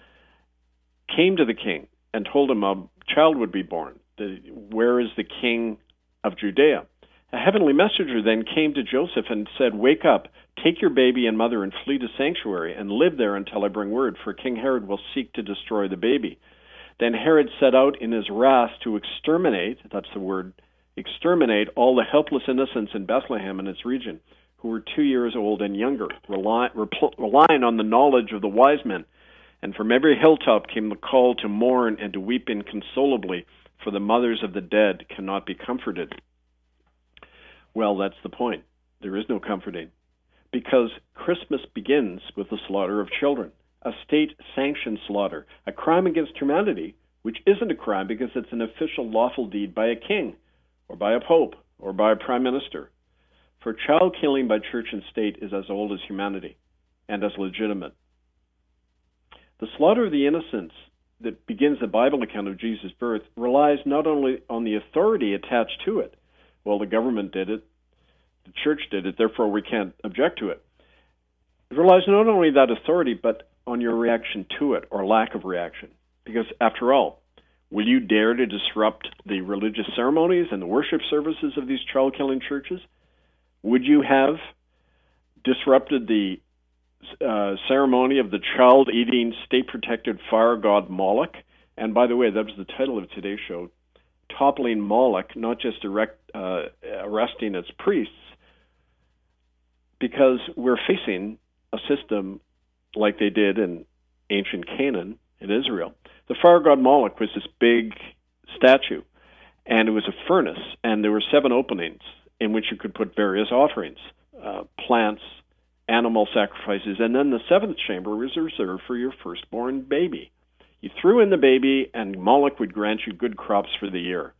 came to the king and told him a child would be born. The, where is the king of Judea? A heavenly messenger then came to Joseph and said, Wake up, take your baby and mother and flee to sanctuary and live there until I bring word, for King Herod will seek to destroy the baby. Then Herod set out in his wrath to exterminate, that's the word, exterminate all the helpless innocents in Bethlehem and its region who were two years old and younger, rely, relying on the knowledge of the wise men. And from every hilltop came the call to mourn and to weep inconsolably, for the mothers of the dead cannot be comforted. Well, that's the point. There is no comforting. Because Christmas begins with the slaughter of children, a state sanctioned slaughter, a crime against humanity, which isn't a crime because it's an official lawful deed by a king, or by a pope, or by a prime minister. For child killing by church and state is as old as humanity and as legitimate. The slaughter of the innocents that begins the Bible account of Jesus' birth relies not only on the authority attached to it, well, the government did it, the church did it, therefore we can't object to it. It relies not only that authority, but on your reaction to it or lack of reaction. Because after all, will you dare to disrupt the religious ceremonies and the worship services of these child killing churches? Would you have disrupted the uh, ceremony of the child eating state protected fire god Moloch? And by the way, that was the title of today's show toppling Moloch, not just erect, uh, arresting its priests, because we're facing a system like they did in ancient Canaan in Israel. The fire god Moloch was this big statue, and it was a furnace, and there were seven openings in which you could put various offerings, uh, plants, animal sacrifices, and then the seventh chamber was reserved for your firstborn baby. You threw in the baby, and Moloch would grant you good crops for the year.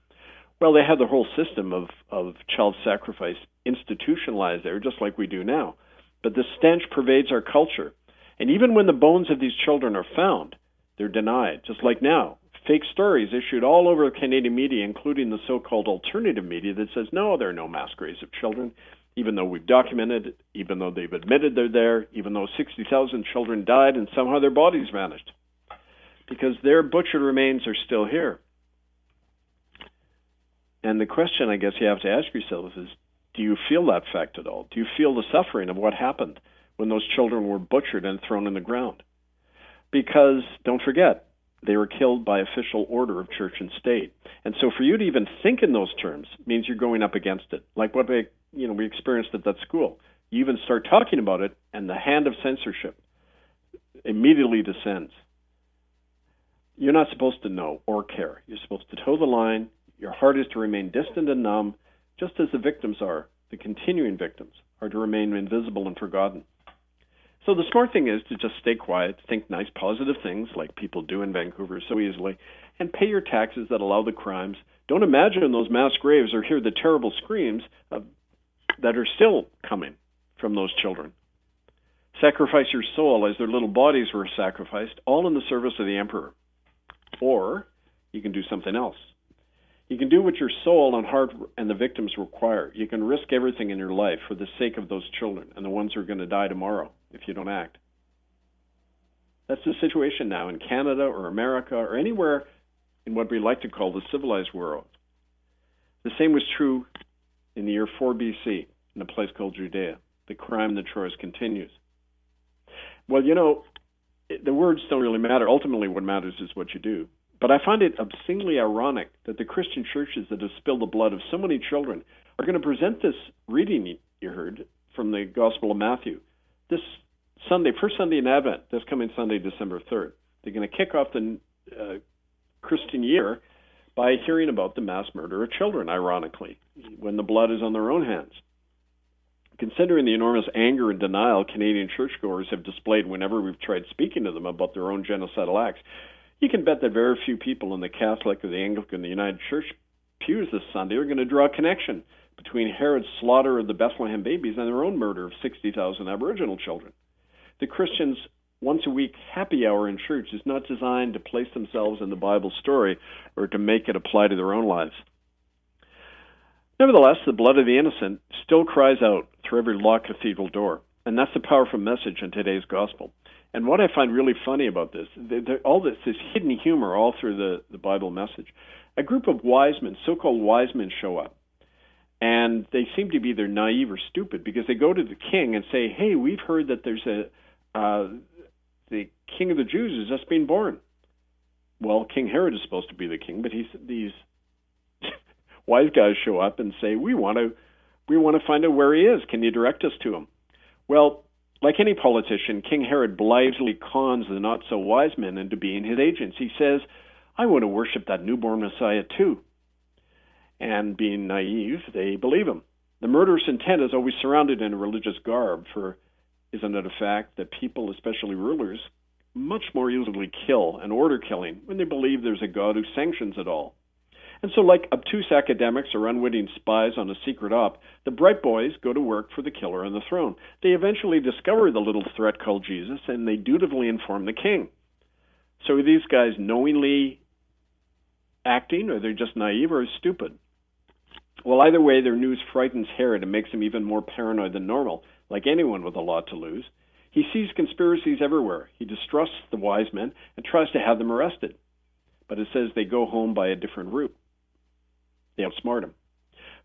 Well, they had the whole system of, of child sacrifice institutionalized there, just like we do now. But the stench pervades our culture. And even when the bones of these children are found, they're denied, just like now. Fake stories issued all over the Canadian media, including the so called alternative media, that says, no, there are no mass graves of children, even though we've documented it, even though they've admitted they're there, even though 60,000 children died and somehow their bodies vanished because their butchered remains are still here. And the question I guess you have to ask yourself is do you feel that fact at all? Do you feel the suffering of what happened when those children were butchered and thrown in the ground? Because don't forget, they were killed by official order of church and state. And so for you to even think in those terms means you're going up against it. Like what you know, we experienced at that school. You even start talking about it and the hand of censorship immediately descends. You're not supposed to know or care. You're supposed to toe the line. Your heart is to remain distant and numb, just as the victims are, the continuing victims, are to remain invisible and forgotten. So the smart thing is to just stay quiet, think nice, positive things like people do in Vancouver so easily, and pay your taxes that allow the crimes. Don't imagine those mass graves or hear the terrible screams of, that are still coming from those children. Sacrifice your soul as their little bodies were sacrificed, all in the service of the emperor. Or you can do something else. You can do what your soul and heart and the victims require. You can risk everything in your life for the sake of those children and the ones who are going to die tomorrow if you don't act. That's the situation now in Canada or America or anywhere in what we like to call the civilized world. The same was true in the year 4 BC in a place called Judea. The crime in the Troas continues. Well, you know, the words don't really matter. Ultimately, what matters is what you do. But I find it obscenely ironic that the Christian churches that have spilled the blood of so many children are going to present this reading you heard from the Gospel of Matthew this Sunday, first Sunday in Advent, this coming Sunday, December 3rd. They're going to kick off the uh, Christian year by hearing about the mass murder of children, ironically, when the blood is on their own hands. Considering the enormous anger and denial Canadian churchgoers have displayed whenever we've tried speaking to them about their own genocidal acts, you can bet that very few people in the Catholic or the Anglican, the United Church pews this Sunday are going to draw a connection between Herod's slaughter of the Bethlehem babies and their own murder of 60,000 Aboriginal children. The Christians' once a week happy hour in church is not designed to place themselves in the Bible story or to make it apply to their own lives. Nevertheless, the blood of the innocent still cries out through every locked cathedral door. And that's the powerful message in today's gospel. And what I find really funny about this, all this, this hidden humor all through the, the Bible message. A group of wise men, so-called wise men, show up, and they seem to be either naive or stupid because they go to the king and say, "Hey, we've heard that there's a uh, the king of the Jews has just been born." Well, King Herod is supposed to be the king, but he's these wise guys show up and say, "We want to, we want to find out where he is. Can you direct us to him?" Well, like any politician, King Herod blithely cons the not so wise men into being his agents. He says, "I want to worship that newborn Messiah too." And being naive, they believe him. The murderous intent is always surrounded in a religious garb, for isn't it a fact that people, especially rulers, much more easily kill and order killing when they believe there's a God who sanctions it all? And so, like obtuse academics or unwitting spies on a secret op, the bright boys go to work for the killer on the throne. They eventually discover the little threat called Jesus, and they dutifully inform the king. So, are these guys knowingly acting, or they're just naive, or stupid? Well, either way, their news frightens Herod and makes him even more paranoid than normal, like anyone with a lot to lose. He sees conspiracies everywhere. He distrusts the wise men and tries to have them arrested. But it says they go home by a different route. They outsmart him.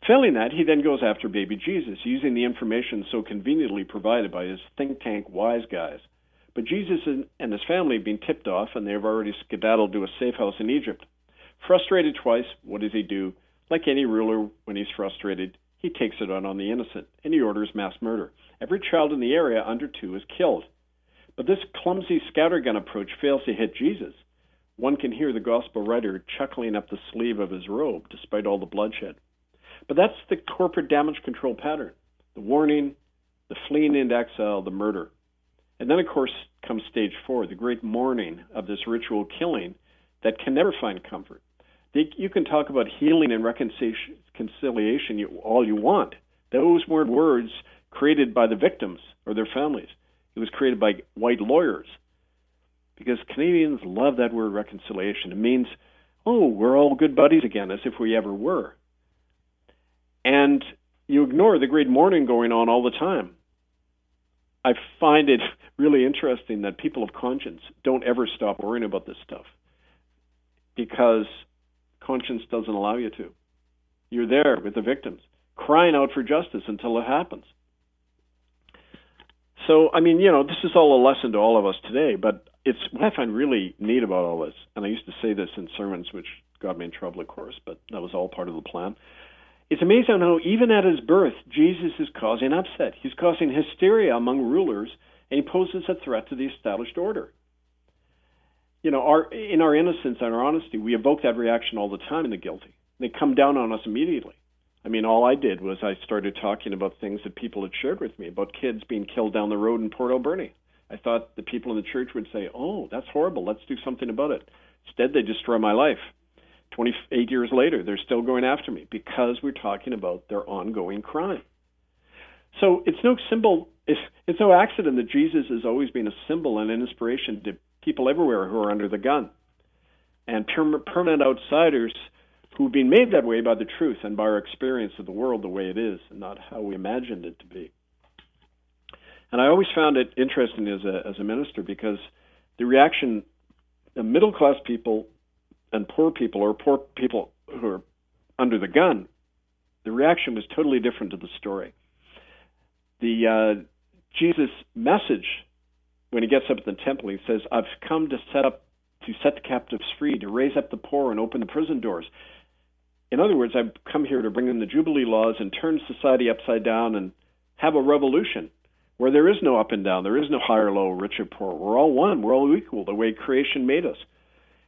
Failing that, he then goes after baby Jesus, using the information so conveniently provided by his think tank wise guys. But Jesus and his family have been tipped off, and they have already skedaddled to a safe house in Egypt. Frustrated twice, what does he do? Like any ruler, when he's frustrated, he takes it out on the innocent, and he orders mass murder. Every child in the area under two is killed. But this clumsy scattergun approach fails to hit Jesus. One can hear the gospel writer chuckling up the sleeve of his robe despite all the bloodshed. But that's the corporate damage control pattern the warning, the fleeing into exile, the murder. And then, of course, comes stage four, the great mourning of this ritual killing that can never find comfort. You can talk about healing and reconciliation all you want. Those weren't words created by the victims or their families. It was created by white lawyers because Canadians love that word reconciliation. It means, oh, we're all good buddies again, as if we ever were. And you ignore the great mourning going on all the time. I find it really interesting that people of conscience don't ever stop worrying about this stuff because conscience doesn't allow you to. You're there with the victims, crying out for justice until it happens. So, I mean, you know, this is all a lesson to all of us today, but it's what I find really neat about all this, and I used to say this in sermons, which got me in trouble, of course, but that was all part of the plan. It's amazing how even at his birth, Jesus is causing upset. He's causing hysteria among rulers, and he poses a threat to the established order. You know, our, in our innocence and our honesty, we evoke that reaction all the time in the guilty. They come down on us immediately. I mean, all I did was I started talking about things that people had shared with me about kids being killed down the road in Port Alberni. I thought the people in the church would say, "Oh, that's horrible. Let's do something about it." Instead, they destroy my life. 28 years later, they're still going after me because we're talking about their ongoing crime. So it's no symbol. It's, it's no accident that Jesus has always been a symbol and an inspiration to people everywhere who are under the gun, and permanent outsiders who've been made that way by the truth and by our experience of the world the way it is, and not how we imagined it to be. And I always found it interesting as a as a minister because the reaction of middle class people and poor people or poor people who are under the gun, the reaction was totally different to the story. The uh, Jesus message when he gets up at the temple, he says, "I've come to set up to set the captives free, to raise up the poor, and open the prison doors." In other words, I've come here to bring in the Jubilee laws and turn society upside down and have a revolution where there is no up and down, there is no higher, low, rich or poor. We're all one. We're all equal the way creation made us.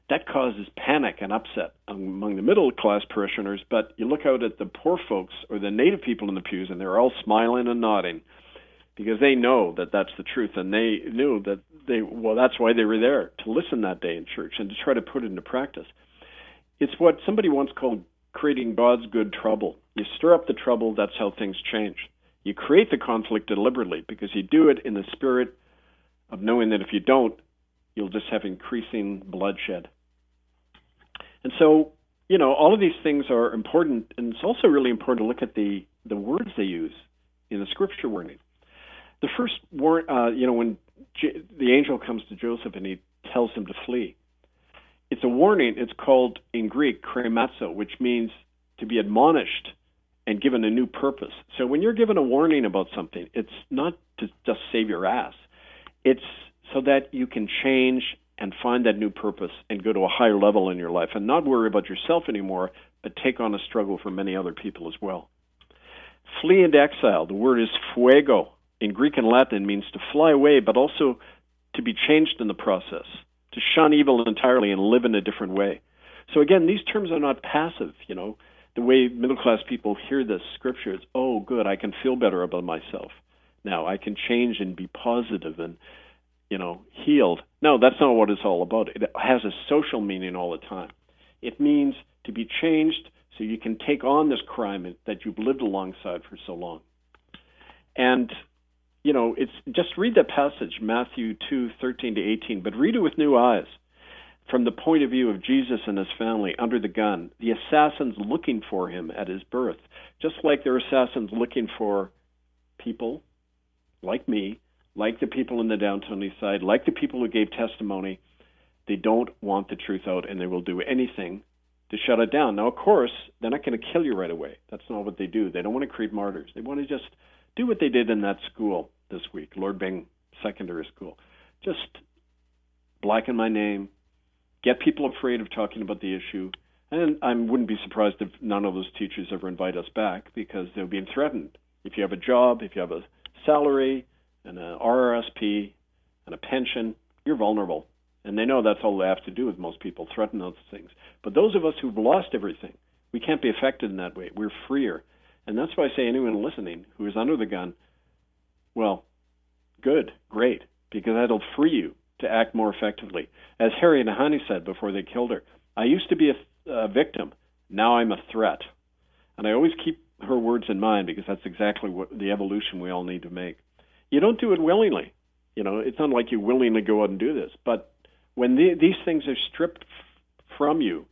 That causes panic and upset among the middle class parishioners. But you look out at the poor folks or the native people in the pews, and they're all smiling and nodding because they know that that's the truth, and they knew that they well that's why they were there to listen that day in church and to try to put it into practice. It's what somebody once called creating God's good trouble. You stir up the trouble, that's how things change. You create the conflict deliberately because you do it in the spirit of knowing that if you don't, you'll just have increasing bloodshed. And so you know, all of these things are important, and it's also really important to look at the the words they use in the scripture warning. The first war, uh, you know, when J- the angel comes to Joseph and he tells him to flee, it's a warning. It's called in Greek chrematizo, which means to be admonished and given a new purpose. So when you're given a warning about something, it's not to just save your ass. It's so that you can change and find that new purpose and go to a higher level in your life and not worry about yourself anymore, but take on a struggle for many other people as well. Flee into exile. The word is pheugo. In Greek and Latin means to fly away, but also to be changed in the process, to shun evil entirely and live in a different way. So again, these terms are not passive, you know the way middle class people hear this scripture is, oh, good, I can feel better about myself. Now I can change and be positive and, you know, healed. No, that's not what it's all about. It has a social meaning all the time. It means to be changed so you can take on this crime that you've lived alongside for so long. And, you know, it's just read that passage, Matthew 2, 13 to 18, but read it with new eyes from the point of view of Jesus and his family under the gun, the assassins looking for him at his birth, just like there are assassins looking for people like me, like the people in the downtown east side, like the people who gave testimony. They don't want the truth out and they will do anything to shut it down. Now, of course, they're not going to kill you right away. That's not what they do. They don't want to create martyrs. They want to just do what they did in that school this week, Lord Byng Secondary School. Just blacken my name, get people afraid of talking about the issue. And I wouldn't be surprised if none of those teachers ever invite us back because they're being threatened. If you have a job, if you have a salary and an RRSP and a pension, you're vulnerable. And they know that's all they have to do with most people, threaten those things. But those of us who've lost everything, we can't be affected in that way. We're freer. And that's why I say anyone listening who is under the gun, well, good, great, because that'll free you to act more effectively. As Harriet Nahanee said before they killed her, I used to be a, a victim. Now I'm a threat. And I always keep her words in mind because that's exactly what the evolution we all need to make. You don't do it willingly. You know, it's not like you willingly go out and do this. But when the, these things are stripped from you,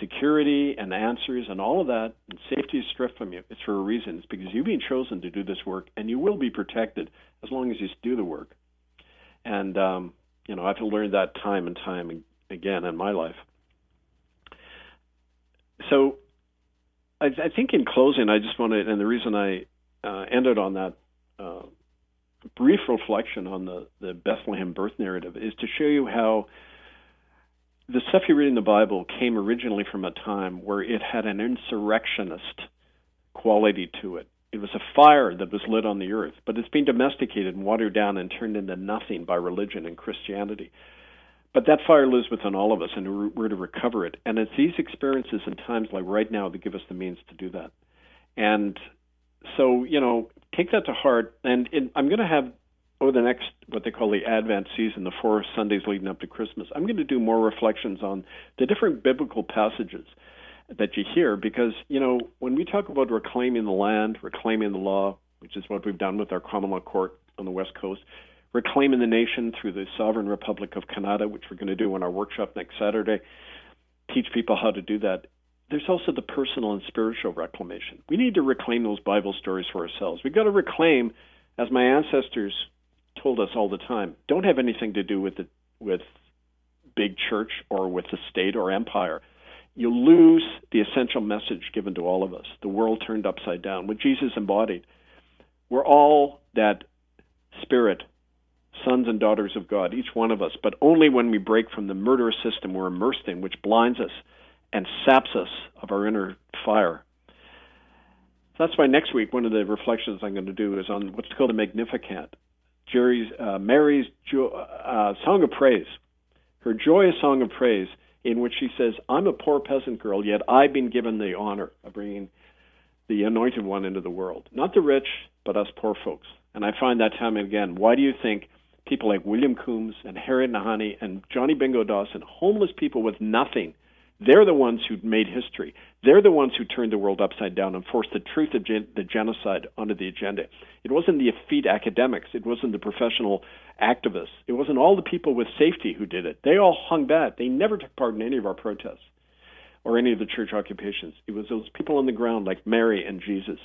security and answers and all of that, and safety is stripped from you, it's for a reason. It's because you've been chosen to do this work, and you will be protected as long as you do the work. And um, you know, I've learned that time and time again in my life. So, I, I think in closing, I just want to, and the reason I uh, ended on that uh, brief reflection on the, the Bethlehem birth narrative is to show you how the stuff you read in the Bible came originally from a time where it had an insurrectionist quality to it. It was a fire that was lit on the earth, but it's been domesticated and watered down and turned into nothing by religion and Christianity. But that fire lives within all of us, and we're to recover it. And it's these experiences and times like right now that give us the means to do that. And so, you know, take that to heart. And in, I'm going to have over the next what they call the Advent season, the four Sundays leading up to Christmas. I'm going to do more reflections on the different biblical passages that you hear because you know when we talk about reclaiming the land, reclaiming the law, which is what we've done with our common law court on the west coast, reclaiming the nation through the sovereign republic of Canada, which we're going to do in our workshop next Saturday, teach people how to do that. There's also the personal and spiritual reclamation. We need to reclaim those Bible stories for ourselves. We've got to reclaim, as my ancestors told us all the time, don't have anything to do with the with big church or with the state or empire you lose the essential message given to all of us the world turned upside down, what Jesus embodied. We're all that spirit, sons and daughters of God, each one of us, but only when we break from the murderous system we're immersed in, which blinds us and saps us of our inner fire. That's why next week, one of the reflections I'm going to do is on what's called the Magnificat, Jerry's, uh, Mary's jo- uh, song of praise, her joyous song of praise in which she says, I'm a poor peasant girl, yet I've been given the honor of bringing the anointed one into the world. Not the rich, but us poor folks. And I find that time and again. Why do you think people like William Combes and Harriet Nahanee and Johnny Bingo Dawson, homeless people with nothing, they're the ones who made history. They're the ones who turned the world upside down and forced the truth of gen- the genocide onto the agenda. It wasn't the effete academics. It wasn't the professional activists. It wasn't all the people with safety who did it. They all hung back. They never took part in any of our protests. or any of the church occupations. It was those people on the ground, like Mary and Jesus,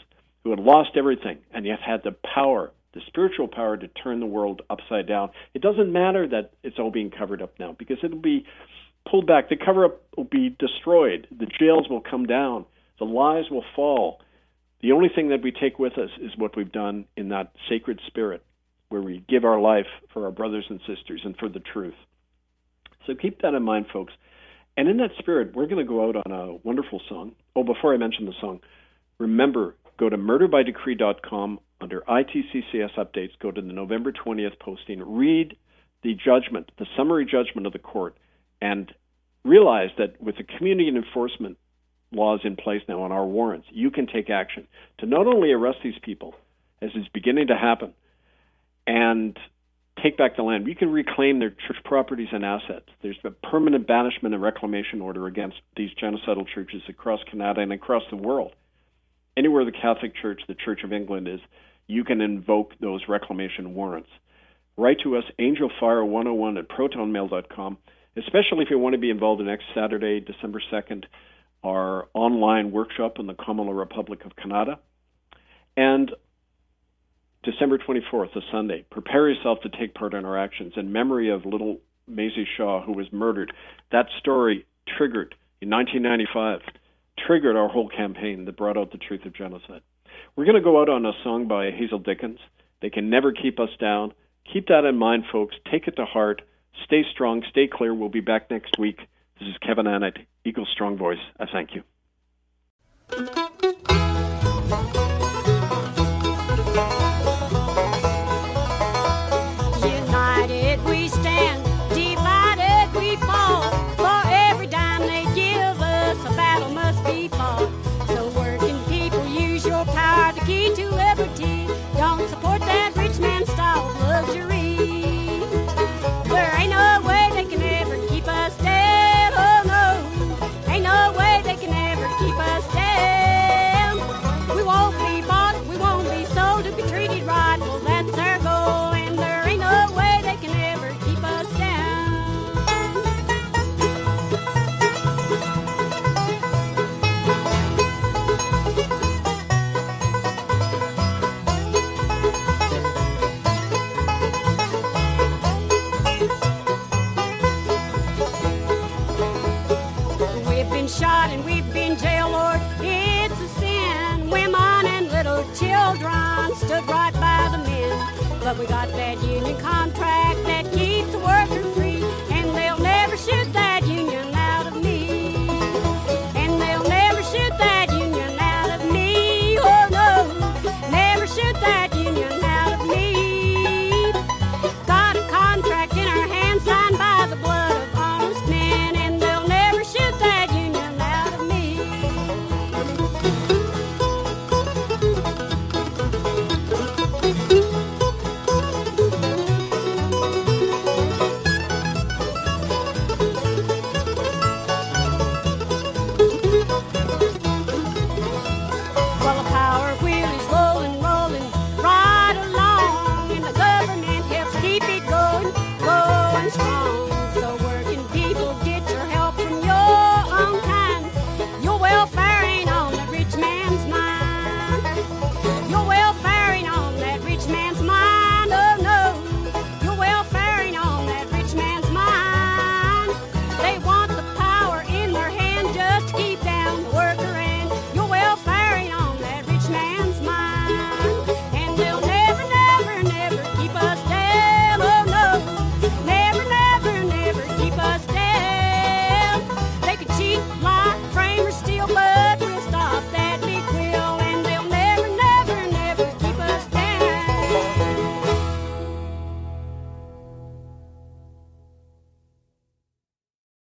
who had lost everything and yet had the power, the spiritual power to turn the world upside down. It doesn't matter that it's all being covered up now because it'll be pulled back. The cover up will be destroyed. The jails will come down. The lies will fall. The only thing that we take with us is what we've done in that sacred spirit where we give our life for our brothers and sisters and for the truth. So keep that in mind, folks. And in that spirit, we're going to go out on a wonderful song. Oh, before I mention the song, remember, go to murderbydecree.com under ITCCS updates, go to the November 20th posting, read the judgment, the summary judgment of the court, and realize that with the community enforcement laws in place now on our warrants, you can take action to not only arrest these people, as is beginning to happen, and take back the land. You can reclaim their church properties and assets. There's a permanent banishment and reclamation order against these genocidal churches across Canada and across the world. Anywhere the Catholic Church, the Church of England is, you can invoke those reclamation warrants. Write to us, angelfire101 at protonmail.com, especially if you want to be involved in next Saturday, December 2nd, our online workshop in the Commonwealth Republic of Canada. And December 24th, a Sunday. Prepare yourself to take part in our actions in memory of little Maisie Shaw, who was murdered. That story triggered in 1995, triggered our whole campaign that brought out the truth of genocide. We're going to go out on a song by Hazel Dickens. They can never keep us down. Keep that in mind, folks. Take it to heart. Stay strong. Stay clear. We'll be back next week. This is Kevin Annett, Eagle Strong Voice. I thank you.